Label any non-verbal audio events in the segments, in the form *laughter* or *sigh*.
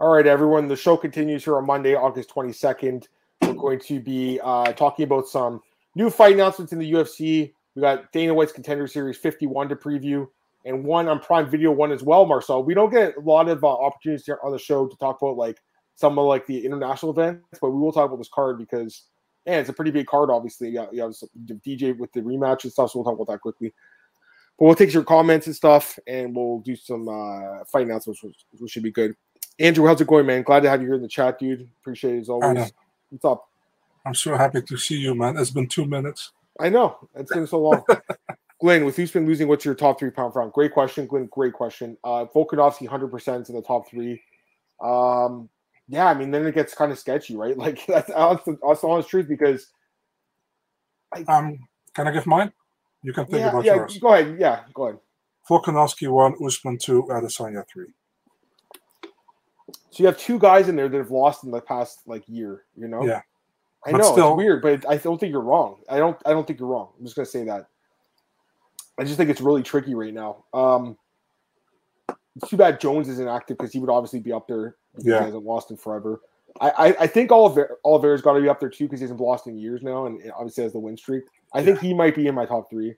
All right, everyone. The show continues here on Monday, August 22nd. We're going to be uh, talking about some new fight announcements in the UFC. We got Dana White's Contender Series 51 to preview, and one on Prime Video one as well, Marcel. We don't get a lot of uh, opportunities here on the show to talk about like some of like the international events, but we will talk about this card because, man, it's a pretty big card. Obviously, you have, you have DJ with the rematch and stuff, so we'll talk about that quickly. But we'll take your comments and stuff, and we'll do some uh, fight announcements, which, which should be good. Andrew, how's it going, man? Glad to have you here in the chat, dude. Appreciate it as always. What's up? I'm so happy to see you, man. It's been two minutes. I know. It's been so long. *laughs* Glenn, with Usman losing, what's your top three pound for pound? Great question, Glenn. Great question. Uh, Volkanovski, 100% in the top three. Um, yeah, I mean, then it gets kind of sketchy, right? *laughs* Like, that's, that's, the, that's the honest truth because. I, um, Can I give mine? You can think yeah, about yeah, yours. Go ahead. Yeah, go ahead. Volkanovski 1, Usman 2, Adesanya 3. So you have two guys in there that have lost in the past like year, you know? Yeah. I But know still- it's weird, but I don't think you're wrong. I don't I don't think you're wrong. I'm just gonna say that. I just think it's really tricky right now. Um it's too bad Jones isn't active because he would obviously be up there because Yeah. he hasn't lost in forever. I, I, I think Oliver Oliveira's got to be up there too because he hasn't lost in years now, and obviously has the win streak. I think he might be in my top three.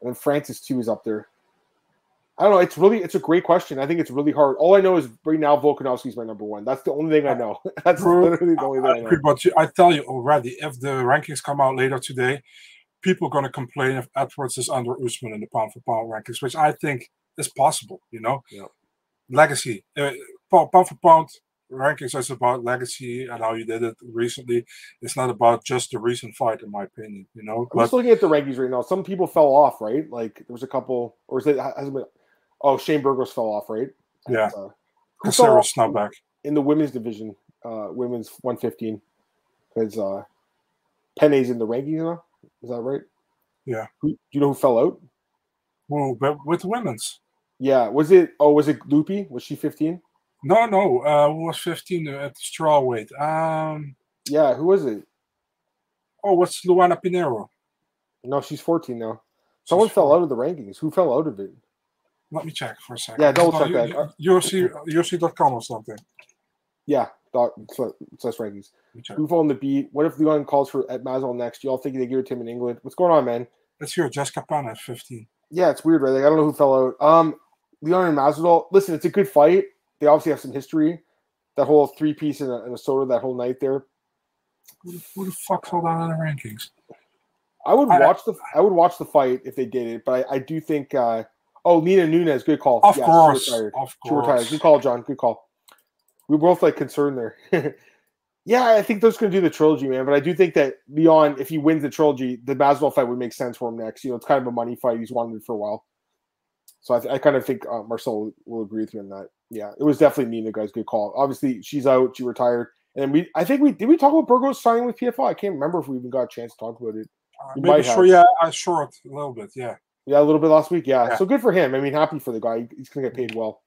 And then Francis too is up there. I don't know. It's really it's a great question. I think it's really hard. All I know is right now Volkanovski's my number one. That's the only thing I know. *laughs* That's Bro, literally the only thing I I know. but you- I tell you already, if the rankings come out later today, people are going to complain if Edwards is under Usman in the pound for pound rankings, which I think is possible. You know, Yeah. legacy, uh, pound pound for pound rankings is about legacy and how you did it recently. It's not about just the recent fight, in my opinion. You know, I'm just looking at the rankings right now. Some people fell off, right? Like there was a couple, or is it hasn't been? Oh, Shane Burgos fell off, right? Yeah. Uh, who fell Caceres back. in the women's division, uh, women's 115, because uh, Penne's in the rankings now. Is that right? Yeah. Who, do you know who fell out? Well, but with women's. Yeah. Was it? Oh, was it Loopy? Was she 15? No, no, uh, who was 15 at the straw weight? Um, Yeah. Who was it? oh, what's Luana Pinheiro? No, she's 14 now. Someone She's fell out of the rankings. Who fell out of it? Let me check for a second. Yeah, double No, check that. UFC, UFC.com or something. Yeah, dot, so that's rankings. Fell on the beat? What if Leon calls for at Masvidal next? Y'all think they give it to him in England? What's going on, man? Let's hear Jessica Penne at 15. Yeah, it's weird, right? Like I don't know who fell out. Um, Leon and Masvidal. Listen, it's a good fight. They obviously have some history. That whole three piece in a, in a soda that whole night there. Who, the- who the fuck fell down in the rankings? I would I- watch the I would watch the fight if they did it, but I, I do think. uh Oh, Nina Nunes, good call. Of Yeah, course. retired. Of She retired. course. Good call, John. Good call. We were both like concerned there. *laughs* yeah, I think those going to do the trilogy, man. But I do think that Leon, if he wins the trilogy, the Masvidal fight would make sense for him next. You know, it's kind of a money fight. He's wanted it for a while. So I, th- I kind of think uh, Marcel will, agree with me on that. Yeah, it was definitely Nina, guys. Good call. Obviously, she's out. She retired. And we, I think we did we talk about Burgos signing with PFL. I can't remember if we even got a chance to talk about it. Uh, You maybe might sure, have. yeah, I short a little bit, yeah. Yeah, a little bit last week. Yeah. Yeah. So good for him. I mean, happy for the guy. He's gonna get paid well.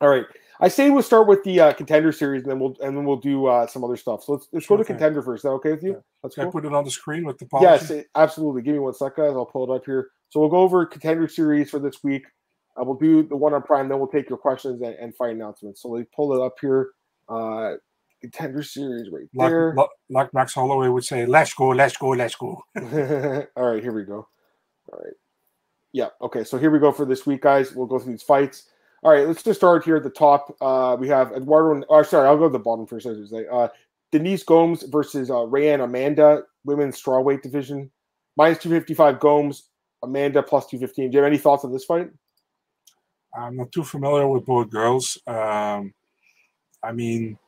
All right. I say we'll start with the uh, contender series, and then we'll and then we'll do uh, some other stuff. So let's let's go to contender first. Is that okay with you? Yeah. Let's Can I go. put it on the screen with the Yes, policy? it- absolutely. Give me one sec, guys. I'll pull it up here. So we'll go over contender series for this week. Uh, we'll do the one on Prime, then we'll take your questions and, and fight announcements. So we pull it up here. Uh, contender series right like, there. li- like Max Holloway would say, let's go, let's go, let's go. *laughs* All right, here we go. All right. Yeah. Okay. So here we go for this week, guys. We'll go through these fights. All right. Let's just start here at the top. Uh, we have Eduardo. Oh, sorry. I'll go to the bottom first. Uh, Denise Gomes versus uh, Rayanne Amanda, women's strawweight division. Minus 255 Gomes, Amanda plus 215. Do you have any thoughts on this fight? I'm not too familiar with both girls. Um, I mean,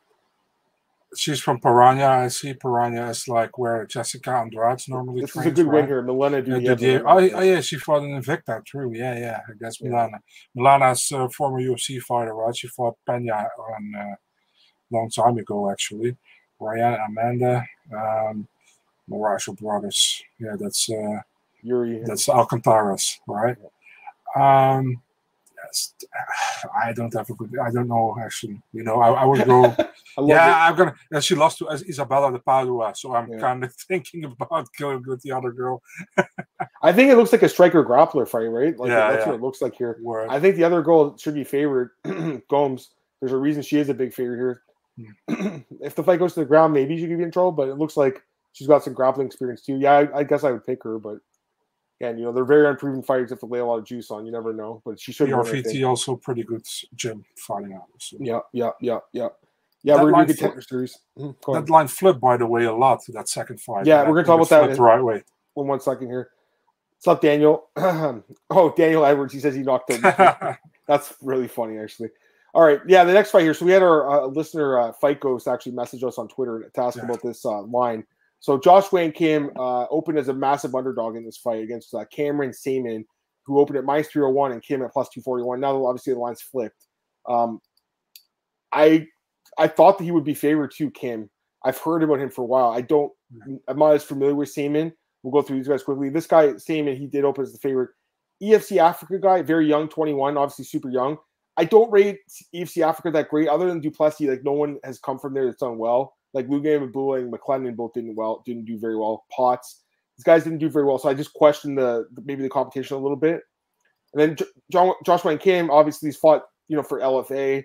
she's from Paraná. I see Paraná is like where Jessica Andrade normally This is a good win right? here. Milana Yeah, Dudieva. did you- oh, oh, yeah, she fought in Invicta, true. Yeah, yeah, against Yeah. Milana. Milana's a former UFC fighter, right? She fought Pena on a long time ago, actually. Ryan, Amanda, um, Moraes brothers. Yeah, that's uh, Yuri. that's Alcantaras, right? Um, yes, *sighs* I don't have a good. I don't know actually. You know, I, I would go. *laughs* I yeah, it. I'm gonna. And she lost to Is- Isabella de Padua, so I'm Yeah. kind of *laughs* thinking about going with the other girl. *laughs* I think it looks like a striker grappler fight, right? Like Yeah, that's yeah. what it looks like here. Where I think the other girl should be favored, *clears throat* Gomes. There's a reason she is a big favorite here. Hmm. *clears throat* if the fight goes to the ground, maybe she could be in trouble, but it looks like she's got some grappling experience too. Yeah, I, I guess I would pick her, but again, you know, they're very unproven fighters have to lay a lot of juice on. You never know, but she should. think. Also pretty good gym fighting out. So. Yeah, yeah, yeah, yeah. Yeah, That we're gonna do flip- contender series. Mhm. That line flipped, by the way, a lot to that second fight. Yeah, That we're gonna talk about that in- the right way. One one second here. What's up, Daniel? *clears throat* oh, Daniel Edwards. He says he knocked out. *laughs* That's really funny, actually. All right, yeah. The next fight here. So we had our uh, listener uh, Fight Ghost actually message us on Twitter to ask Yeah. about this uh, line. So Josh Wang-Kim uh, opened as a massive underdog in this fight against uh, Cameron Saaiman, who opened at minus three hundred one and Kim at plus two forty one. Now obviously the line's flipped. Um, I I thought that he would be favored to Kim. I've heard about him for a while. I don't. I'm not as familiar with Saaiman. We'll go through these guys quickly. This guy Saaiman, he did open as the favorite. EFC Africa guy, very young, 21, obviously super young. I don't rate EFC Africa that great, other than Du Plessis. Like no one has come from there that's done well. Like Lugame, Mabula, and McLellan both didn't well, didn't do very well. Potts, these guys didn't do very well. So I just questioned the maybe the competition a little bit. And then John, Joshua and Kim, obviously he's fought you know for LFA,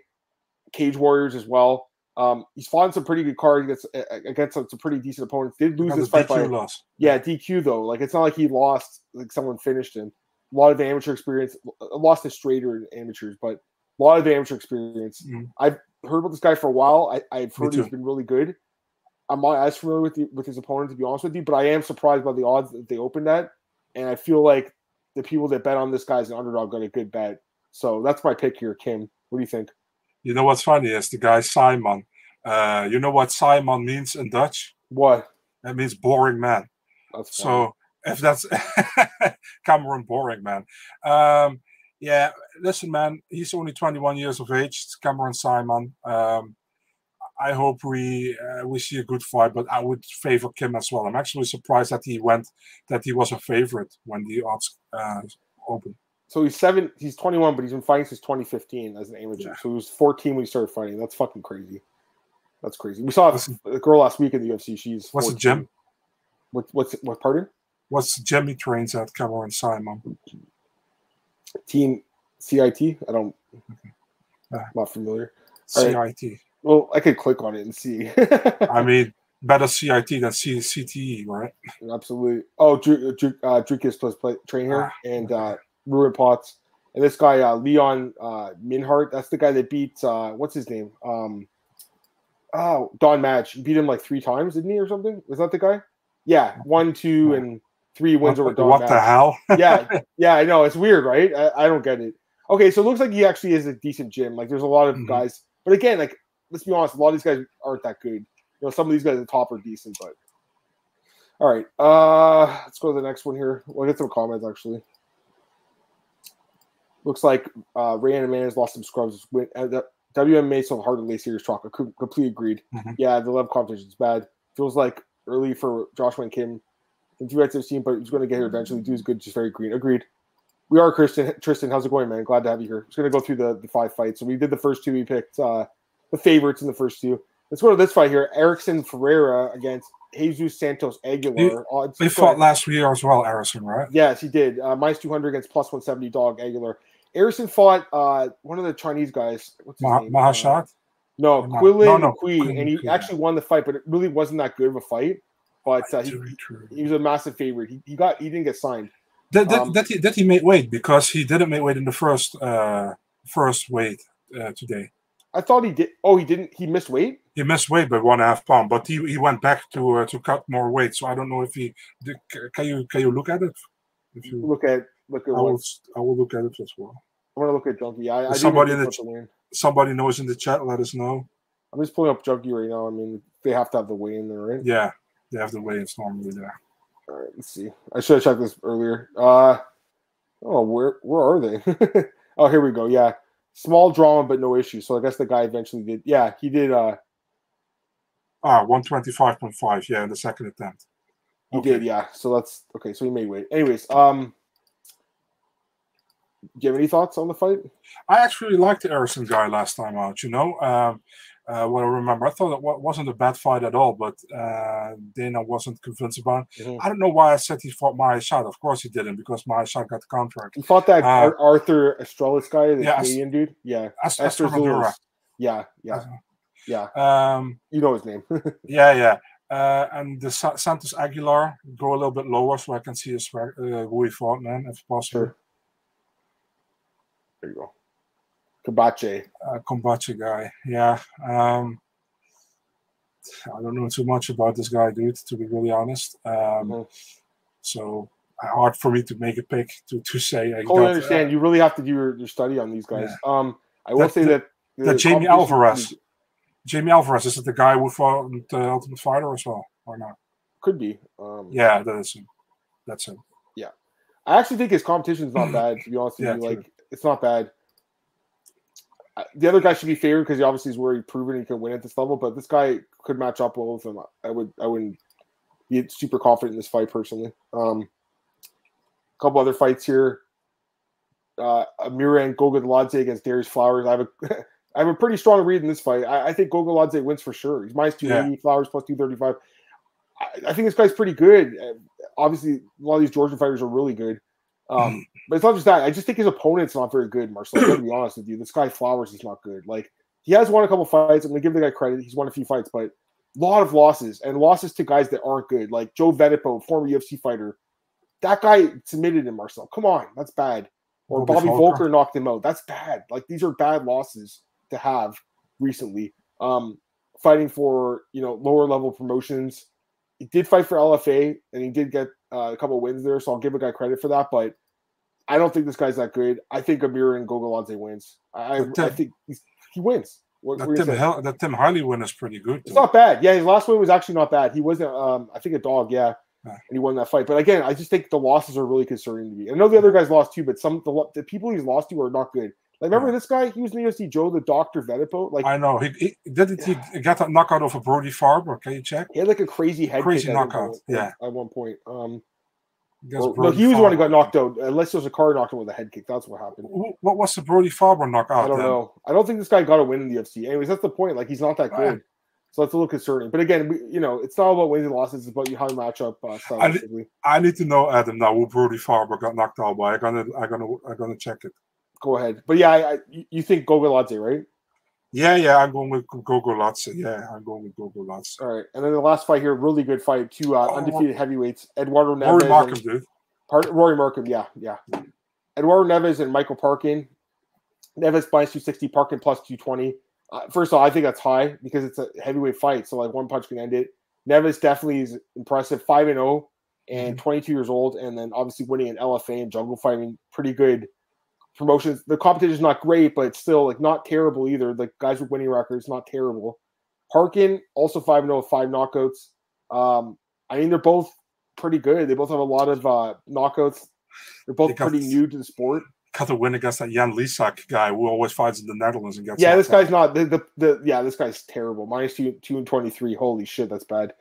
Cage Warriors as well. Um, he's fought in some pretty good cards against against some pretty decent opponents. Did lose this the fight by loss. yeah, DQ though. Like it's not like he lost, like someone finished him. A lot of amateur experience. Lost to straighter in amateurs, but a lot of amateur experience. Mhm. I've heard about this guy for a while. I, I've heard he's been really good. I'm not as familiar with the, with his opponent to be honest with you, but I am surprised by the odds that they opened at, and I feel like the people that bet on this guy as an underdog got a good bet. So that's my pick here, Kim. What do you think? You know what's funny is the guy Saaiman. Uh, you know what Saaiman means in Dutch? What? That means boring man. That's. So if that's *laughs* Cameron boring man. Um, yeah, listen, man, he's only 21 years of age. It's Cameron Saaiman. Um, I hope we uh, we see a good fight, but I would favor Kim as well. I'm actually surprised that he went that he was a favorite when the odds uh, opened. So he's seven. He's 21, but he's been fighting since 2015 as an amateur. Yeah. So he was 14 when he started fighting. That's fucking crazy. That's crazy. We saw a girl last week in the UFC. She's What's the 14. gym? What, what's what? Pardon? What's the gym he trains at? Cameron Saaiman. Team CIT. I don't. Ah. Not familiar. All right. CIT. Well, I could click on it and see. I mean, better CIT than C- CTE, right? Absolutely. Oh, Drew, Drew, uh, Drukis plus play, train here Ah, and uh, Ruan Potts. And this guy, uh, Leon uh, Minhart, that's the guy that beat, uh, what's his name? Um, oh, Don Madge. He beat him like three times, didn't he, or something? Was that the guy? Yeah, one, two, and three wins over what Don what the hell? *laughs* yeah, *laughs* yeah, I know. It's weird, right? I, I don't get it. Okay, so it looks like he actually is a decent gym. Like, there's a lot of Mhm. guys, but again, like, let's be honest, a lot of these guys aren't that good. You know, some of these guys at the top are decent, but all right. Uh, let's go to the next one here. We'll get some comments actually. Looks like uh, Ray and Amanda's lost some scrubs. win- uh, WMA so hard to lay serious talk. I completely agreed. Mhm. Yeah, the love competition is bad. Feels like early for Joshua and Kim. And two fights I've seen, but he's going to get here eventually. Dude's good, just very green. Agreed. We are Christian. Tristan, how's it going, man? Glad to have you here. Just going to go through the, the five fights. So we did the first two. We picked uh, the favorites in the first two. Let's go to this fight here. Erickson Ferreira against Jesus Santos Aguilar. Odds- They fought last year as well, Harrison, right? Yes, he did. Uh, minus 200 against plus 170 dog Aguilar. Harrison fought uh, one of the Chinese guys. What's his Ma- name? Uh, Maheshate? no, Quillen no, no, Kui, Quillen and he actually won the fight, but it really wasn't that good of a fight. But uh, he, he was a massive favorite. He, he got he didn't get signed. Did, did, Um, did he, did he make weight? Because he didn't make weight in the first uh, first weight uh, today. I thought he did. Oh, he didn't. He missed weight. He missed weight by one and a half pound, but he, he went back to uh, to cut more weight. So I don't know if he did, can you can you look at it? If you, Look at look at. I will I will look at it as well. I want to look at Junkie. I, I Somebody even in the at. Somebody knows in the chat. Let us know. I'm just pulling up Junkie right now. I mean, they have to have the weigh in there, right? Yeah, they have the weigh-ins normally there. All right, let's see. I should have checked this earlier. Uh oh, where where are they? *laughs* oh, here we go. Yeah, small drama, but no issue. So I guess the guy eventually did. Yeah, he did. Uh, Ah, one twenty five point five. Yeah, in the second attempt. he Okay. did. Yeah. So that's okay. So he made weight. Anyways, um, do you have any thoughts on the fight? I actually liked the Harrison guy last time out. You know, um, uh, what I remember, I thought it wasn't a bad fight at all, but uh, Dana wasn't convinced about. it. Mhm. I don't know why I said he fought Maheshate. Of course he didn't, because Maheshate got the contract. He fought that Uh, Arthur Estrellas guy, the yeah, Canadian dude. Yeah, As- Esther. Yeah, yeah, yeah. Um, you know his name. *laughs* yeah, yeah. Uh, and the Sa- Santos Aguilar go a little bit lower so I can see his uh, who he fought, man, if possible. Sure. There you go. Kabache. Uh, Kombache guy. Yeah. Um, I don't know too much about this guy, dude, to be really honest. Um, Mm-hmm. So hard for me to make a pick to, to say. I totally understand. you really have to do your, your study on these guys. Um, I will That- say that the Jamie Alvarez. Jamie Alvarez, is it the guy who fought the Ultimate Fighter as well, or not? could be. Um, Yeah, that is him. That's him. Yeah, I actually think his competition is not *clears throat* bad. To be honest with Yeah, you, true. like it's not bad. The other guy should be favored because he obviously is where he proven he can win at this level. But this guy could match up well with him. I would, I wouldn't be super confident in this fight personally. Um, a couple other fights here. Uh, Miran Gogaladze against Darius Flowers. I have a, *laughs* I have a pretty strong read in this fight. I, I think Gogaladze wins for sure. He's minus two eighty. Flowers plus two thirty five. I, I think this guy's pretty good. Uh, Obviously, a lot of these Georgian fighters are really good. Um, but it's not just that. I just think his opponent's not very good, Marcel. I'm gonna be honest with you. This guy Flowers is not good. Like he has won a couple fights. I'm gonna give the guy credit. He's won a few fights, but a lot of losses and losses to guys that aren't good, like Joe Vedepo, former UFC fighter. That guy submitted him, Marcel. Come on, that's bad. Or Bobby Bobby Voelker. Voelker knocked him out. That's bad. Like these are bad losses to have recently. Um, fighting for you know lower level promotions. He did fight for LFA and he did get uh, a couple wins there, so I'll give a guy credit for that. But I don't think this guy's that good. I think Amir and Gogoladze wins. I, I, Tim- I think he's, he wins. What, That what were you Tim. Hel- that Tim Harley win is pretty good. It's too. not bad. Yeah, his last win was actually not bad. He wasn't, um, I think, a dog. Yeah, Yeah. and he won that fight. But again, I just think the losses are really concerning to me. I know the other guys lost too, but some the, the people he's lost to are not good. Like, remember this guy? He was in the UFC, Joe the Doctor Vedepo. Like, I know. He, he didn't he get a knockout off of Brodie Farber? Can you check? he had like a crazy head Crazy knockout, at- yeah. at one point. Um, Against or- no, he was the one who got knocked out. Unless it was a car knocked him with a head kick. That's what happened. What was the Brodie Farber knockout? I don't then? know. I don't think this guy got a win in the UFC. Anyways, that's the point. Like, he's not that Right. good. So that's a little concerning. But again, we, you know, it's not about wins and losses. It's about you how you match up uh, I did- stylistically. I need to know Adam now who Brodie Farber got knocked out by. I'm gonna, I'm gonna, I'm gonna check it. Go ahead. But yeah, I, I, you- you think Gogoladze, right? Yeah, yeah, I'm going with Gogo Latze. Yeah, I'm going with Gogo Latze. All right. And then the last fight here, really good fight. Two uh, Oh. undefeated heavyweights, Eduardo Neves. Rory and- Markham, dude. Part, Rory Markham, yeah, yeah. Eduardo Neves and Michael Parkin. Neves minus 260, Parkin plus 220. Uh, first of all, I think that's high because it's a heavyweight fight. So, like, one punch can end it. Neves definitely is impressive. 5 and 0 and 22 years old. And then obviously winning an LFA and jungle fighting. Pretty good promotions. The competition is not great, but it's still like not terrible either. The guys with winning records, not terrible. Parkin also 5 0 with five knockouts. Um, I mean, they're both pretty good. They both have a lot of uh, knockouts. They're both got- pretty new to the sport. Got the win against that Jan Lisak guy who always fights in the Netherlands and gets. Yeah, this out. guy's not the, the the yeah, this guy's terrible. Minus two two and twenty three. Holy shit, that's bad.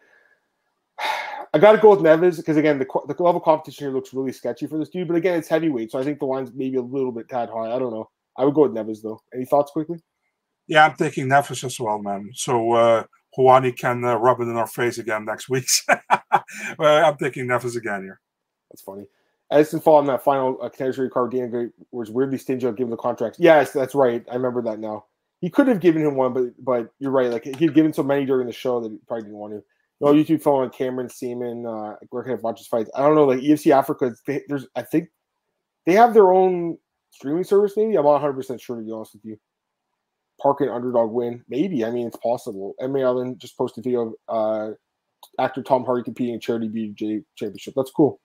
I got to go with Neves because again, the the level of competition here looks really sketchy for this dude. But again, it's heavyweight, so I think the line's maybe a little bit tad high. I don't know. I would go with Neves though. Any thoughts quickly? Yeah, I'm taking Neves as well, man. So uh, Juani can uh, rub it in our face again next week. *laughs* well, I'm taking Neves again here. That's funny. Edison fall on that final uh, contender card. Dana was weirdly stingy on giving the contracts. Yes, that's right. I remember that now. He could have given him one, but but you're right. Like he'd given so many during the show that he probably didn't want to. No YouTube following Cameron Saaiman. Uh, where can I watch his fights? I don't know. Like EFC Africa, they, there's I think they have their own streaming service. Maybe I'm not 100 percent sure to be honest with you. Park and underdog win. Maybe. I mean, it's possible. Emma Allen just posted a video of uh, actor Tom Hardy competing in charity BJ championship. That's cool.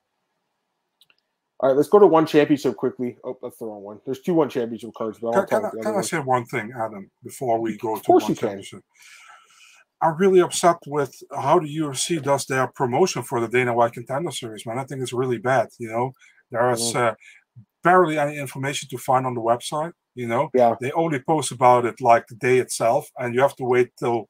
All right, let's go to one championship quickly. Oh, that's the wrong one. There's two one championship cards, but I Can, can, I, can I say one thing, Adam, before we go to course one you can. I'm really upset with how the UFC does their promotion for the Dana White Contender Series, man. I think it's really bad. You know, there is Mhm. uh, barely any information to find on the website. You know, Yeah. they only post about it like the day itself, and you have to wait till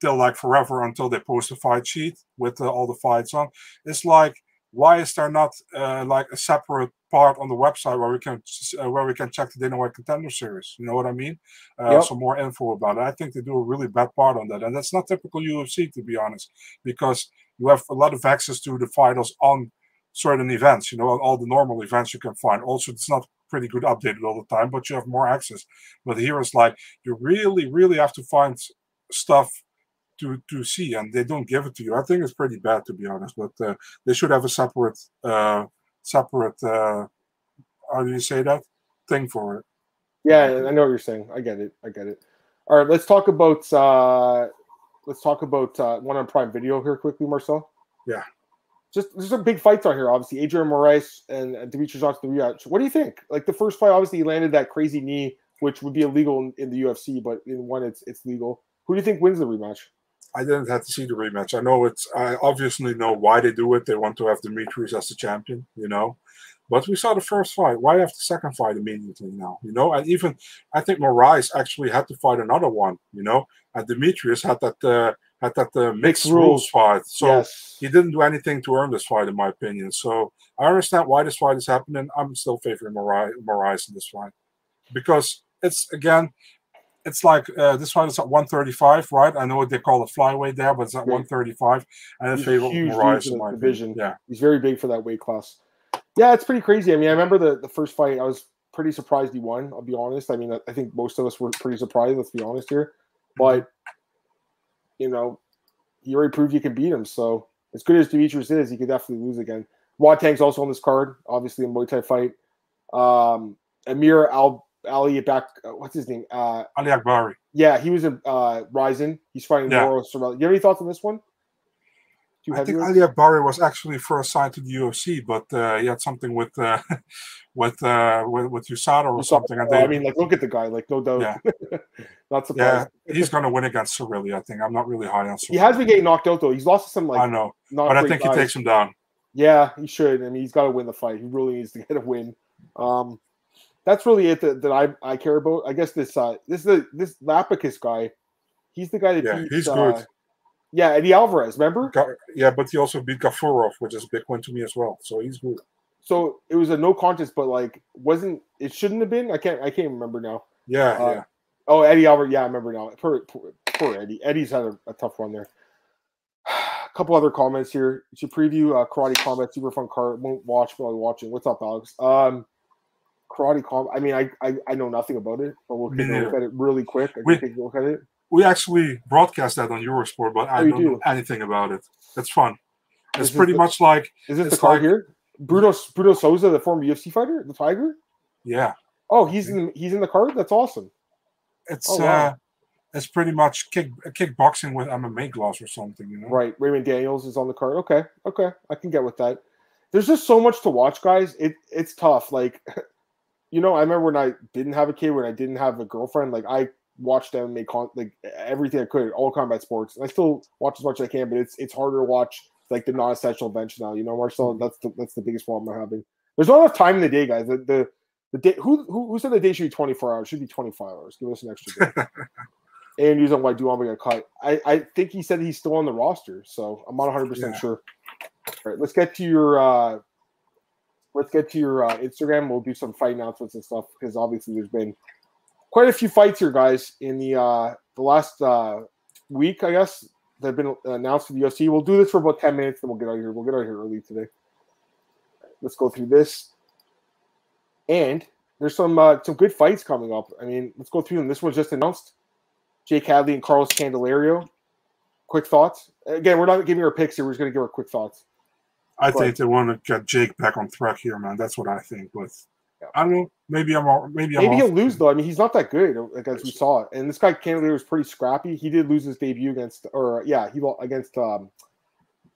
till like forever until they post a fight sheet with uh, all the fights on. It's like, why is there not uh, like a separate part on the website where we can uh, where we can check the Dana White Contender Series? You know what I mean? Uh, Yep. Some more info about it. I think they do a really bad part on that, and that's not typical UFC to be honest, because you have a lot of access to the fighters on certain events. You know, all the normal events you can find. Also, it's not pretty good updated all the time, but you have more access. But here it's like you really, really have to find stuff to to see, and they don't give it to you. I think it's pretty bad to be honest. But uh, they should have a separate uh, separate uh, how do you say that thing for it. Yeah, I know what you're saying. I get it. I get it. All right, let's talk about uh let's talk about uh, one on Prime Video here quickly, Marcel. Yeah. Just there's some big fights on here. Obviously, Adrian Moraes and Demetrious Johnson the rematch. What do you think? Like the first fight, obviously, he landed that crazy knee, which would be illegal in, in the UFC, but in one, it's it's legal. Who do you think wins the rematch? I didn't have to see the rematch. I know it's. I obviously know why they do it. They want to have Demetrious as the champion, you know. But we saw the first fight. Why have the second fight immediately now? You know, and even I think Moraes actually had to fight another one. You know, and Demetrious had that uh, had that uh, mixed, rules fight. So yes. he didn't do anything to earn this fight, in my opinion. So I understand why this fight is happening. I'm still favoring Moraes, Moraes in this fight because it's again it's like uh, this one is at 135, right? I know what they call the flyweight there, but it's at 135. And in favor of Moraes in my division. Yeah, he's very big for that weight class. Yeah, it's pretty crazy. I mean, I remember the, the first fight. I was pretty surprised he won. I'll be honest. I mean, I think most of us were pretty surprised. Let's be honest here, mm-hmm. but you know, he already proved you can beat him. So as good as Demetrious is, he could definitely lose again. Rodtang's also on this card, obviously a Muay Thai fight. Um, Amir Al Ali back. Uh, what's his name? Uh, Ali Akbari. Yeah, he was in uh, Rizin. He's fighting yeah. Mauro Cerilli. You have any thoughts on this one? I think Ali Akbari was actually first signed to the UFC, but uh, he had something with uh, *laughs* with, uh, with with USADA or something. And they, I mean, like, look at the guy. Like, no doubt. Yeah. *laughs* not surprised. Yeah, he's going to win against Cerilli. I think. I'm not really high on. Cerilli. He has been getting knocked out though. He's lost to some like. I know, but I think guys. he takes him down. Yeah, he should. I mean, he's got to win the fight. He really needs to get a win. Um, that's really it that, that I, I care about. I guess this uh this the this Lapicus guy, he's the guy that yeah, beat, he's uh. Yeah, Eddie Alvarez, remember? Yeah, but he also beat Gafurov, which is a big one to me as well. So he's good. So it was a no contest, but like wasn't it shouldn't have been? I can't I can't remember now. Yeah, uh, yeah. Oh, Eddie Alvarez, yeah, I remember now. Poor, poor, poor Eddie. Eddie's had a, a tough one there. a *sighs* couple other comments here. To preview uh, Karate Combat Super Fun Card. Won't watch, but I'm watching. What's up, Alex? Um, karate combat. I mean, I, I, I know nothing about it, but we'll take a look at it really quick. I we, take a look at it. We actually broadcast that on Eurosport, but I oh, don't do. know anything about it. It's fun. It's pretty the, much like. Is it the card like, here? Bruno Bruno Souza, the former UFC fighter, the Tiger. Yeah. Oh, he's in he's in the card. That's awesome. It's oh, wow. uh, it's pretty much kick kickboxing with MMA gloves or something, you know. Right. Raymond Daniels is on the card. Okay, okay, I can get with that. There's just so much to watch, guys. It it's tough. Like *laughs* you know, I remember when I didn't have a kid, when I didn't have a girlfriend, like I watched them make con- like everything I could, all combat sports, and I still watch as much as I can. But it's it's harder to watch like the non-essential events now. You know, Marcel, mm-hmm. that's the that's the biggest problem I'm having. There's not enough time in the day, guys. The the, the day who, who who said the day should be 24 hours? Should be 25 hours. Give us an extra day. *laughs* and use on why Duan got cut. I, I think he said he's still on the roster, so I'm not 100 percent sure. All right, let's get to your uh, let's get to your uh, Instagram. We'll do some fight announcements and stuff because obviously there's been quite a few fights here, guys, in the uh, the last uh, week, I guess, that have been announced for the UFC. We'll do this for about 10 minutes, then we'll get out of here. We'll get out of here early today. Let's go through this. And there's some uh, some good fights coming up. I mean, let's go through them. This one's just announced. Jake Hadley and Carlos Candelario. Quick thoughts. Again, we're not giving our picks here. We're just going to give our quick thoughts. I but, think they want to get Jake back on track here, man. That's what I think. But yeah. I don't know. Maybe I'm all, maybe I'm maybe he'll lose though. I mean, he's not that good, like as we saw. It. And this guy Canada was pretty scrappy. He did lose his debut against, or yeah, he lost against um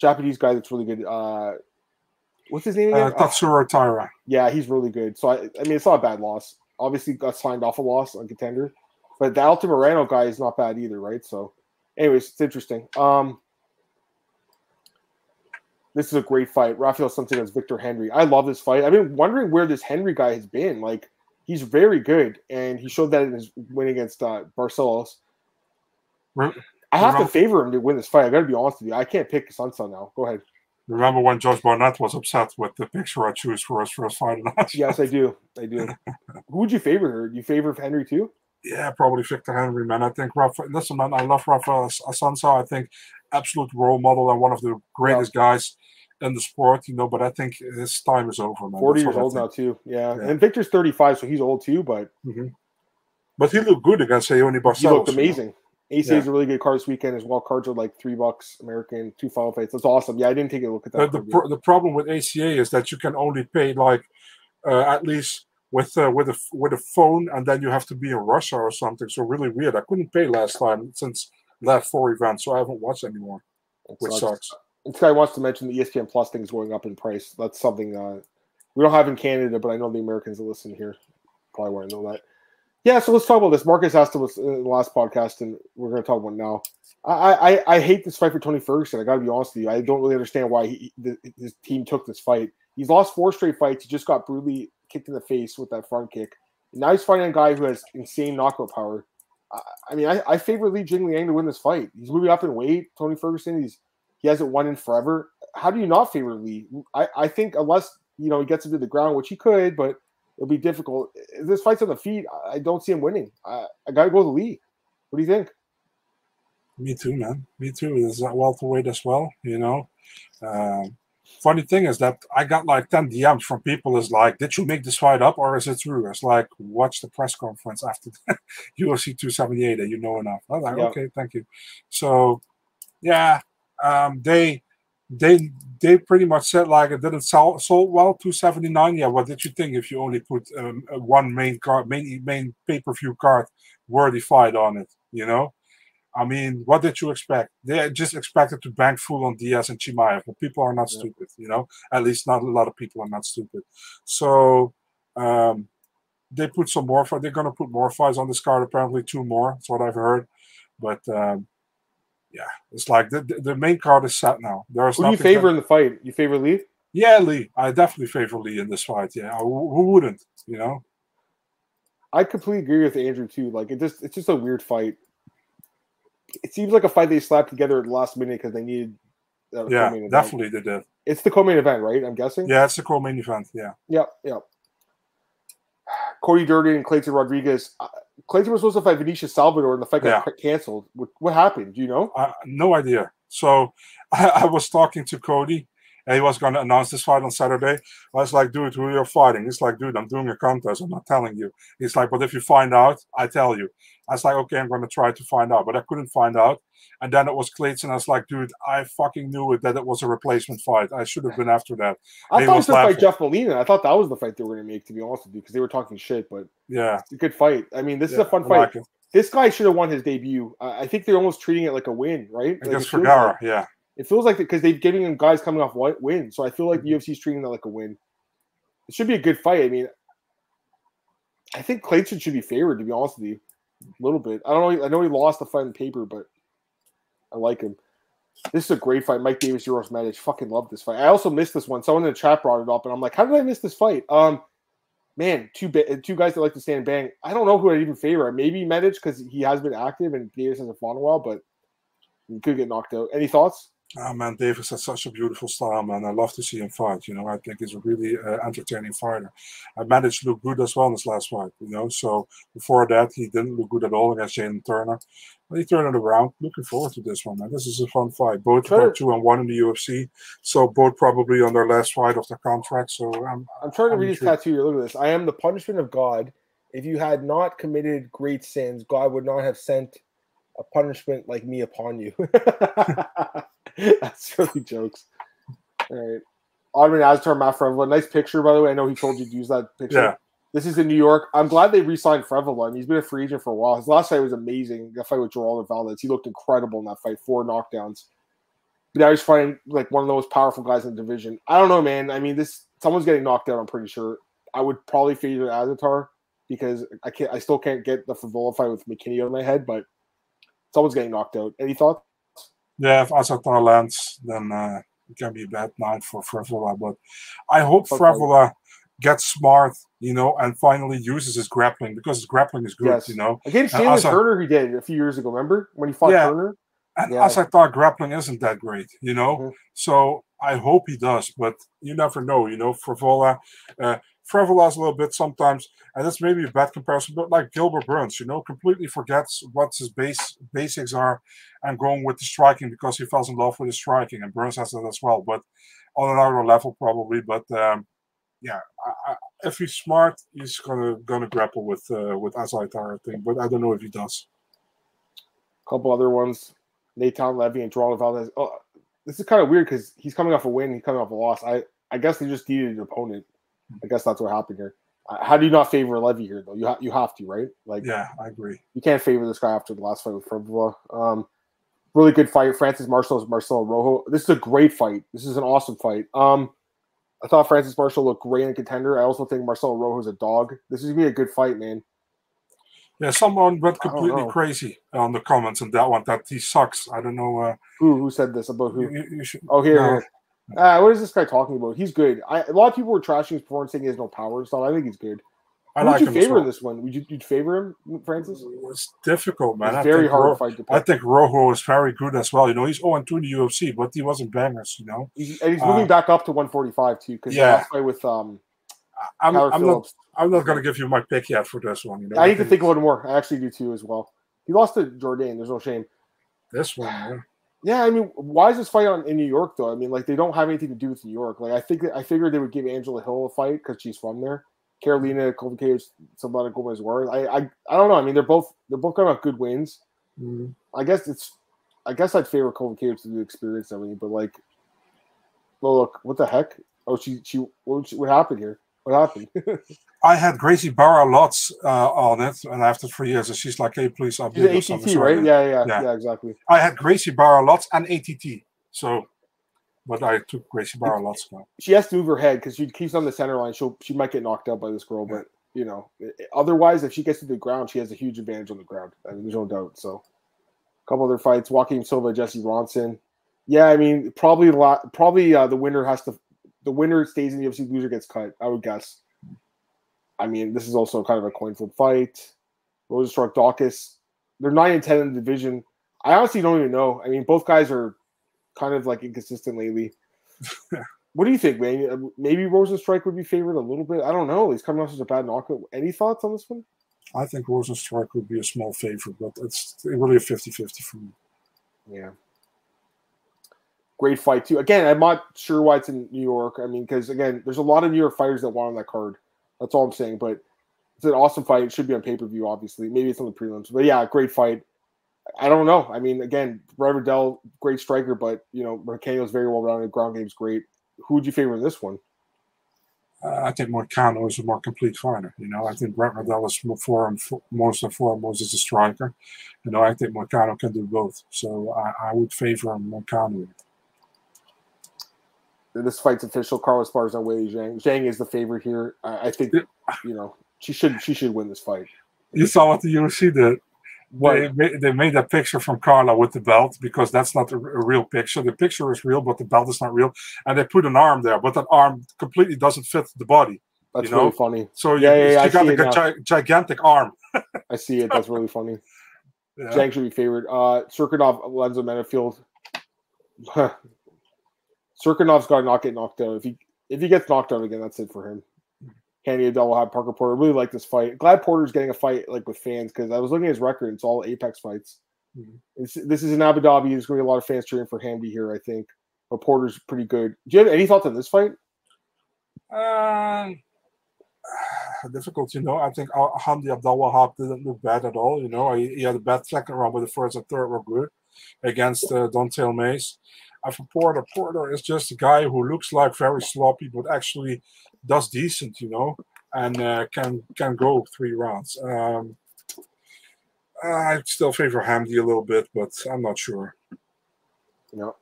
Japanese guy that's really good. Uh What's his name again? Uh, Tatsuro Taira. Yeah, he's really good. So I, I mean, it's not a bad loss. Obviously, got signed off a loss on contender, but the Alto Moreno guy is not bad either, right? So, anyways, it's interesting. Um, this is a great fight. Rafael Santos vs Victor Henry. I love this fight. I've been wondering where this Henry guy has been. Like, he's very good, and he showed that in his win against uh, Barcelos. I have to favor him to win this fight. I got to be honest with you. I can't pick Sansa now. Go ahead. Remember when Josh Barnett was upset with the picture I choose for us for fight? *laughs* yes, I do. I do. *laughs* Who would you favor? Do you favor Henry too? Yeah, probably Victor Henry, man. I think Rafa. Listen, man, I love Rafa Assunção. I think absolute role model and one of the greatest yeah. guys in the sport, you know. But I think his time is over, man. Forty That's years old now too. Yeah. Yeah. and Victor's thirty-five, so he's old too. But But he looked good against Raoni Barcelos. he looked you know. amazing. ACA is a really good card this weekend as well. Cards are like three bucks American, two final fights. That's awesome. Yeah, I didn't take a look at that. Uh, the pro- the problem with ACA is that you can only pay like uh, at least with uh, with a with a phone, and then you have to be in Russia or something. So really weird. I couldn't pay last time since last four events, so I haven't watched anymore, It which sucks. sucks. This guy wants to mention the ESPN Plus thing is going up in price. That's something uh, we don't have in Canada, but I know the Americans that listen here probably want to know that. Yeah, so let's talk about this. Marcus asked us in the last podcast, and we're going to talk about now. I, I I hate this fight for Tony Ferguson. I got to be honest with you. I don't really understand why he, the, his team took this fight. He's lost four straight fights. He just got brutally kicked in the face with that front kick. And Now he's fighting a guy who has insane knockout power. I, I mean, I, I favor Li Jingliang to win this fight. He's moving up in weight. Tony Ferguson, he's he hasn't won in forever. How do you not favor Lee? I, I think unless you know he gets him to the ground, which he could, but it'll be difficult. If this fight's on the feet, I- I don't see him winning. I, I gotta go to Lee. What do you think? Me too, man. Me too. Is that welterweight as well? You know. Um, funny thing is that I got like ten DMs from people. Is like, did you make this fight up or is it true? It's like, watch the press conference after UFC *laughs* 278 and you know enough. I'm like, Yeah. okay, thank you. So, yeah, um, they they they pretty much said like it didn't sell sold well 279 yeah what did you think if you only put um, one main card main main pay-per-view card worthy fight on it you know? I mean what did you expect? They just expected to bank full on diaz and chimaev but people are not Yeah. stupid you know? At least not a lot of people are not stupid. So um they put some more they're going to put more fights on this card apparently two more that's what i've heard. But um yeah, it's like the, the the main card is set now. There's Who do you nothing that- favor in the fight? You favor Lee? yeah, Lee. I definitely favor Lee in this fight. Yeah, who, wouldn't? You know. I completely agree with Andrew too. Like it just it's just a weird fight. It seems like a fight they slapped together at the last minute because they needed. Uh, Yeah, event. definitely they did. It's the co-main event, right? I'm guessing. Yeah, it's the co-main event. Yeah. Yep, yep. Cody Durden and Clayton Rodriguez. Uh, Clayton was supposed to fight Vinicius Salvador, and the fight got canceled. What, what happened? Do you know? Uh, no idea. So *laughs* I, I was talking to Cody, and he was going to announce this fight on Saturday. I was like, dude, who you're fighting? He's like, dude, I'm doing a contest. I'm not telling you. He's like, but if you find out, I tell you. I was like, okay, I'm going to try to find out, but I couldn't find out. And then it was Clayton. I was like, dude, I fucking knew it that it was a replacement fight. I should have been after that. I He thought it was going to laughing. fight Jeff Molina. I thought that was the fight they were going to make, to be honest with you, because they were talking shit. But Yeah. it's a good fight. I mean, this is a fun I fight. like. This guy should have won his debut. I think they're almost treating it like a win, right? Like, Against it feels Vergara. Yeah. It feels like because they're giving him guys coming off win, so I feel Mm-hmm. like the UFC's treating that like a win. It should be a good fight. I mean, I think Clayton should be favored to be honest with you, a little bit. I don't know. I know he lost the fight in paper, but I like him. This is a great fight. Mike Davis, Uros Medic. Fucking love this fight. I also missed this one. Someone in the chat brought it up, and I'm like, how did I miss this fight? Um, man, two ba- two guys that like to stand bang. I don't know who I'd even favor. Maybe Medic because he has been active and Davis hasn't fought in a while, but he could get knocked out. Any thoughts? Oh man, Davis has such a beautiful style, man. I love to see him fight. You know, I think he's a really uh, entertaining fighter. I managed to look good as well in his last fight. You know, so before that he didn't look good at all against Jalin Turner. But he turned it around. Looking forward to this one, man. This is a fun fight. Both Try two and one in the UFC, so both probably on their last fight of their contract. So um, I'm trying to I'm read his tattoo here. Look at this. I am the punishment of God. If you had not committed great sins, God would not have sent a punishment like me upon you. *laughs* That's really jokes. All right. Ottman Azaitar, Matt Frevola. Nice picture, by the way. I know he told you to use that picture. Yeah. This is in New York. I'm glad they re-signed mean, he's been a free agent for a while. His last fight was amazing. That fight with Genaro Valdez. He looked incredible in that fight. Four knockdowns. But now he's fighting like one of the most powerful guys in the division. I don't know, man. I mean, this someone's getting knocked out. I'm pretty sure. I would probably favor Azaitar because I can't. I still can't get the Frevola fight with McKinney on my head, but someone's getting knocked out. Any thoughts? yeah, if Azaitar lands, then uh, it can be a bad night for Frevola. But I hope Okay. Frevola gets smart, you know, and finally uses his grappling because his grappling is good, Yes. you know. Against Jalin Turner, he did a few years ago. Remember when he fought Yeah. Turner? And Yeah. as I grappling isn't that great, you know. Mhm. So I hope he does, but you never know, you know. Frevola, uh, Frevola's a little bit sometimes, and that's maybe a bad comparison, but like Gilbert Burns, you know, completely forgets what his base basics are and going with the striking because he falls in love with the striking, and Burns has that as well. But on another level probably. But um, yeah, I, I, if he's smart, he's gonna gonna grapple with uh, with Azaitar, I think. But I don't know if he does. A couple other ones: Natan Levy and Genaro Valdez. Oh, this is kind of weird because he's coming off a win, he's coming off a loss. I I guess they just needed an opponent. I guess that's what happened here. Uh, How do you not favor Levy here though? You ha- you have to, right? Like Yeah, I agree. you can't favor this guy after the last fight with Frevola. Um, really good fight. Francis Marshall is Marcelo Rojo. This is a great fight. This is an awesome fight. Um, I thought Francis Marshall looked great in contender. I also think Marcelo Rojo is a dog. This is gonna be a good fight, man. Yeah, someone went completely crazy on the comments on that one that he sucks. I don't know. Uh, Who who said this about who? you- you should, Oh, here. No. here. Uh, what is this guy talking about? He's good. I, a lot of people were trashing his performance, saying he has no power and stuff. I think he's good. I Who would like you him favor well. this one? Would you you'd favor him, Francis? It's difficult, man. It's very hard Ro- fight to I think Rojo is very good as well. You know, he's 0 2 in the UFC, but he wasn't bangers, you know. He's, and he's uh, moving back up to 145 too, because Yeah. last with um I'm, I'm not I'm not gonna give you my pick yet for this one. You know, I need to think about it more. I actually do too as well. He lost to Jordan. There's no shame. this one. Yeah. Yeah, I mean, why is this fight on in New York though? I mean, like they don't have anything to do with New York. Like I think I figured they would give Angela Hill a fight because she's from there. Carolina Kovacevic, Sabata Gomez Ward. I, I I don't know. I mean, they're both they're both coming off good wins. Mm. I guess it's I guess I'd favor Kovacevic to the experience of it, but like, well, look, what the heck? Oh, she she what, she, what happened here? What happened? *laughs* I had Gracie Barra lots uh, on it, and after three years, and she's like, "Hey, please an us ATT, right? Yeah, yeah, Yeah. yeah, exactly. I had Gracie Barra lots and ATT, so, but I took Gracie Barra lots now. she has to move her head because she keeps on the center line. She'll she might get knocked out by this girl, but you know, otherwise, if she gets to the ground, she has a huge advantage on the ground. I mean, there's no doubt. So, a couple other fights: Joaquin Silva, Jesse Ronson. Yeah, I mean, probably la- probably uh, the winner has to. The winner stays in the UFC. Loser gets cut. I would guess. I mean, this is also kind of a coin flip fight. Rozenstruik, Daukaus. They're nine and ten in the division. I honestly don't even know. I mean, both guys are kind of like inconsistent lately. *laughs* What do you think, man? Uh, Maybe Rozenstruik would be favored a little bit. I don't know. He's coming off such a bad knockout. Any thoughts on this one? I think Rozenstruik would be a small favorite, but it's really a 50-50 for me. Yeah. Great fight too. Again, I'm not sure why it's in New York. I mean, because again, there's a lot of New York fighters that want on that card. That's all I'm saying. But it's an awesome fight. It should be on pay per view, obviously. Maybe it's on the prelims. But yeah, great fight. I don't know. I mean, again, Robert Dell, great striker, but you know, Mercado's very well rounded. Ground game's great. Who would you favor in this one? Uh, I think Moicano is a more complete fighter. You know, I think Brad Riddell is more and for, most and foremost is a striker. You know, I think Moicano can do both. So I, I would favor Moicano. This fight's official. Carlos Esparza on Weili Zhang. Zhang is the favorite here. I, I think you know she should she should win this fight. You saw what the UFC did. What? They, made, they made that picture from Carla with the belt because that's not a, a real picture. The picture is real, but the belt is not real. And they put an arm there, but that arm completely doesn't fit the body. That's you know? really funny. So Yeah, you, yeah, yeah, I you got like a gi- gigantic arm. *laughs* I see it. That's really funny. Yeah. Zhang should be favored. Uh, Serkinov, Lenzo Menafield. *laughs* Serkinov's got to not get knocked out. If he if he gets knocked out again, that's it for him. Kenny Adele will have Parker Porter. Really like this fight. Glad Porter's getting a fight like with fans because I was looking at his record. It's all Apex fights. Mhm. This is in Abu Dhabi. There's going to be a lot of fans cheering for Hamdi here. I think. But Porter's pretty good. Do you have any thoughts on this fight? Um, *sighs* difficult, you know. I think Hamdi Abdullah Wahab didn't look bad at all. You know, he, he had a bad second round, but the first and third were good against uh, Don'Tale Mayes. And for Porter, Porter is just a guy who looks like very sloppy, but actually does decent, you know, and uh, can can go three rounds. Um, I still favor Hamdi a little bit, but I'm not sure. You know.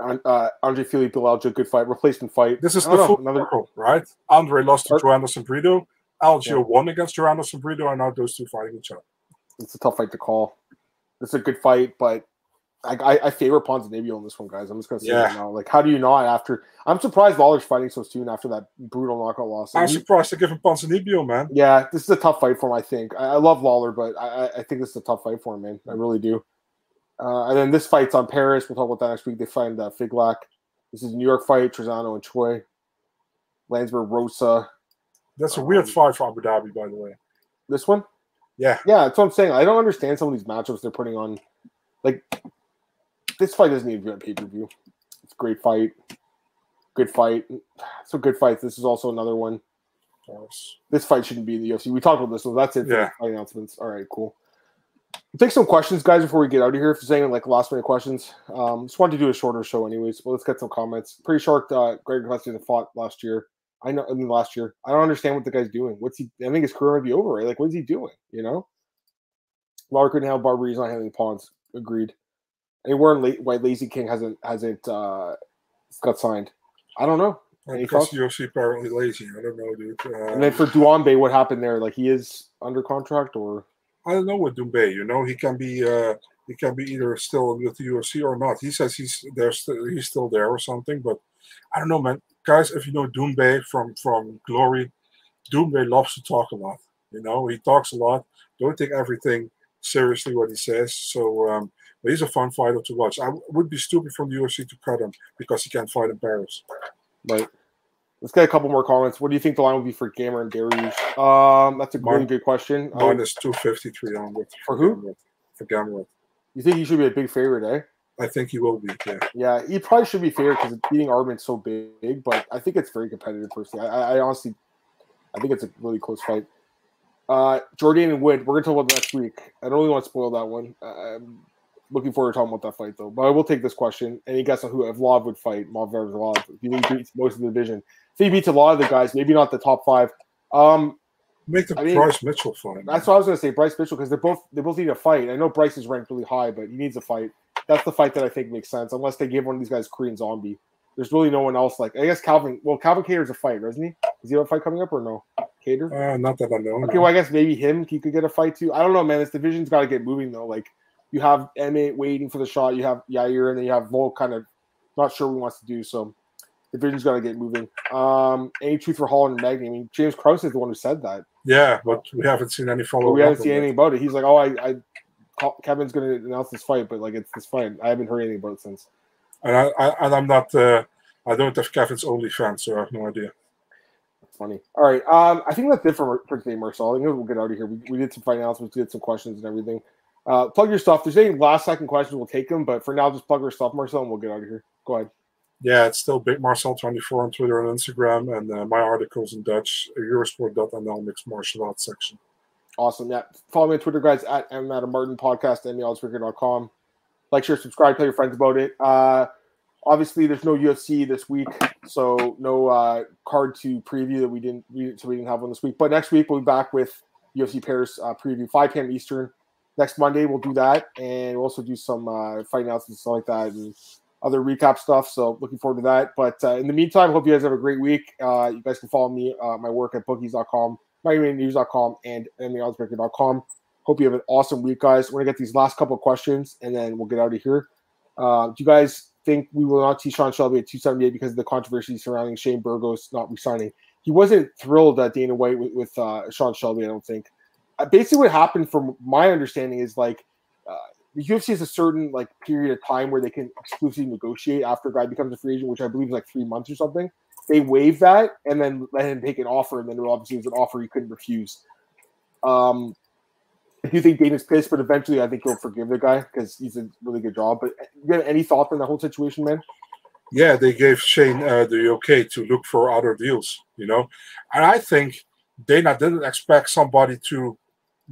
An- Uh, Andre Filipe Aljo, good fight, replacement fight. This is the know, full another circle, right? Andre lost to Joanna Brito. Algio Yeah. won against Joanna Brito, and now those two fighting each other. it's a tough fight to call. It's a good fight, but I, I, I favor Ponzinibbio in this one, guys. I'm just gonna say Yeah. now. Like, how do you not after? I'm surprised Lawler's fighting so soon after that brutal knockout loss. I'm he- surprised to give him Ponzinibbio, man. yeah, this is a tough fight for him. I think I, I love Lawler, but I, I- think this is a tough fight for him, man. I really do. Uh, and then this fight's on Paris. We'll talk about that next week. They find uh, Figlak. This is a New York fight. Trezano and Choi. Landsberg, Rosa. That's a weird fight for Abu Dhabi, by the way. This one. Yeah. Yeah, that's what I'm saying. I don't understand some of these matchups they're putting on. Like, this fight doesn't need to be on pay per view. It's a great fight. Good fight. *sighs* So good fights. This is also another one. This fight shouldn't be in the UFC. We talked about this, so that's it Yeah. announcements. All right, cool. We'll take some questions, guys, before we get out of here. If there's any like last minute questions, um, just wanted to do a shorter show, anyways. But let's get some comments. Pretty short. Uh, Greg Hudson fought last year. I know. I mean, last year. I don't understand what the guy's doing. What's he? I think his career might be over. Right? Like, what is he doing? You know. Laura couldn't have Barbary. He's not handling pawns. Agreed. And Warren La- why Lazy King hasn't hasn't uh, got signed. I don't know. Any because? UFC apparently lazy. I don't know, dude. Uh, And then for Doumbé, what happened there? Like he is under contract or I don't know what Doumbé. You know, he can be uh, he can be either still with the UFC or not. He says he's there, still, he's still there or something. But I don't know, man. Guys, if you know Doumbé from from Glory, Doumbé loves to talk a lot. You know, he talks a lot. Don't take everything seriously what he says. So, um, but he's a fun fighter to watch. I would be stupid from the UFC to cut him because he can't fight in Paris. Right. Let's get a couple more comments. What do you think the line will be for Gamrot and Dariush? Um, that's a really good question. Would- Minus two fifty three on with For who? For Gamrot. you think he should be a big favorite, eh? I think he will be. Yeah. Yeah, he probably should be favorite because beating Arman's so big, but I think it's very competitive. Personally, I, I, honestly, I think it's a really close fight. Uh, Jourdain and Wood, we're gonna talk about next week. I don't really want to spoil that one. I'm looking forward to talking about that fight though. But I will take this question. Any guess on who Evloev would fight? Mav versus Evloev. If you think he beats most of the division, if he beats a lot of the guys, maybe not the top five. Um, Make the I mean, Bryce Mitchell fight. That's what I was going to say, Bryce Mitchell, because they're both they both need a fight. I know Bryce is ranked really high, but he needs a fight. That's the fight that I think makes sense, unless they give one of these guys Korean Zombie. There's really no one else like. I guess Calvin. Well, Calvin Kattar's a fight, isn't he? Is he have a fight coming up or no? Cater. Uh, not that I know. Okay, no. well, I guess maybe him. He could get a fight too. I don't know, man. This division's got to get moving though. Like you have Emmett waiting for the shot. You have Yair, and then you have Volk kind of not sure what he wants to do. So the division's got to get moving. Um, any truth for Holland and Magny? I mean, James Krause is the one who said that. Yeah, but we haven't seen any follow. We haven't seen anything about it. He's like, oh, I, I Kevin's going to announce this fight, but like it's this fight. I haven't heard anything about it since. And I, I and I'm not. Uh, I don't have Kevin's only fan, so I have no idea. Funny. All right. Um, I think that's it for, for today, Marcel. I think we'll get out of here. We, we did some fight announcements, we did some questions and everything. Uh, plug your stuff. If there's any last second questions, we'll take them. But for now, just plug your stuff, Marcel, and we'll get out of here. Go ahead. Yeah, it's still Big Marcel twenty four on Twitter and Instagram, and uh, my articles in Dutch. Eurosport.nl mixed martial arts section. Awesome. Yeah. Follow me on Twitter, guys, at M. Adam Martin Podcast, MELSWicker.com. Like, share, subscribe, tell your friends about it. Uh, obviously, there's no UFC this week, so no uh, card to preview that we didn't, we, so we didn't have one this week. But next week, we'll be back with UFC Paris uh, preview, 5 p.m. Eastern. Next Monday, we'll do that, and we'll also do some uh, fight and stuff like that, and other recap stuff. So looking forward to that. But uh, in the meantime, hope you guys have a great week. Uh, you guys can follow me, uh, my work at bookies.com, MiamiNews.com, and MMAOddsBreaker.com. Hope you have an awesome week, guys. We're gonna get these last couple of questions, and then we'll get out of here. Uh, do you guys think we will not see Sean Shelby at 278 because of the controversy surrounding Shane Burgos not resigning? He wasn't thrilled at Dana White with, with uh, Sean Shelby. I don't think. Uh, basically, what happened, from my understanding, is like uh, the UFC has a certain like period of time where they can exclusively negotiate after a guy becomes a free agent, which I believe is like three months or something. They waive that and then let him take an offer, and then obviously was an offer he couldn't refuse. Um, I do think Dana's pissed, but eventually I think he'll forgive the guy because he's a really good job. But you have any thoughts on the whole situation, man? Yeah, they gave Shane uh, the okay to look for other deals, you know, and I think Dana didn't expect somebody to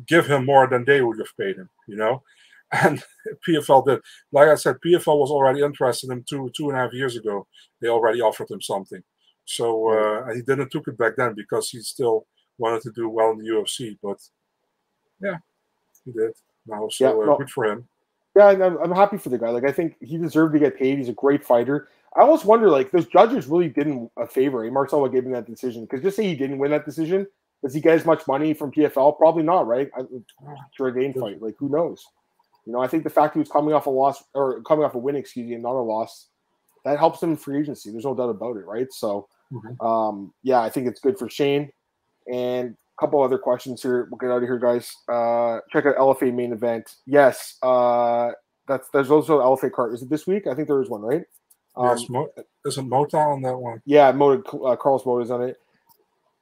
give him more than they would have paid him, you know, *laughs* and PFL did. Like I said, PFL was already interested in him two two and a half years ago. They already offered him something, so uh, and he didn't took it back then because he still wanted to do well in the UFC. But yeah, he did now, so Yeah, uh, good for him. Yeah, and I'm, I'm happy for the guy. Like I think he deserved to get paid. He's a great fighter. I almost wonder, like those judges really didn't a favor. eh? Marcelo gave him that decision because just say he didn't win that decision, does he get as much money from PFL? Probably not, right? I, game fight, like who knows? You know, I think the fact he was coming off a loss or coming off a win, excuse me, and not a loss, that helps him in free agency. There's no doubt about it, right? So, Mhm. um, yeah, I think it's good for Shane. And a couple other questions here. We'll get out of here, guys. Uh, check out LFA main event. Yes, uh, that's there's also an LFA card. Is it this week? I think there is one, right? Um, yes, Mo- isn't Mota on that one? yeah, Mota, uh, Carlos Mota's on it.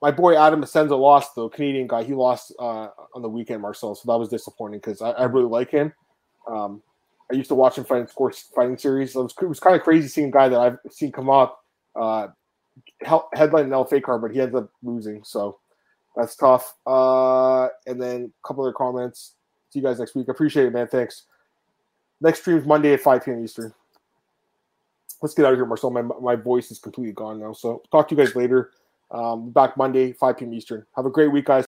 My boy Adam Asenza lost though, Canadian guy. He lost uh, on the weekend, Marcel. So that was disappointing because I, I really like him. Um, I used to watch him fight in sports fighting series. So it was, was kind of crazy seeing a guy that I've seen come up uh, headline an LFA card, but he ends up losing. So that's tough. Uh, and then a couple other comments. See you guys next week. Appreciate it, man. Thanks. Next stream is Monday at 5 p.m. Eastern. Let's get out of here, Marcel. My, my voice is completely gone now. So talk to you guys later. Um, back Monday, 5 p.m. Eastern. Have a great week, guys.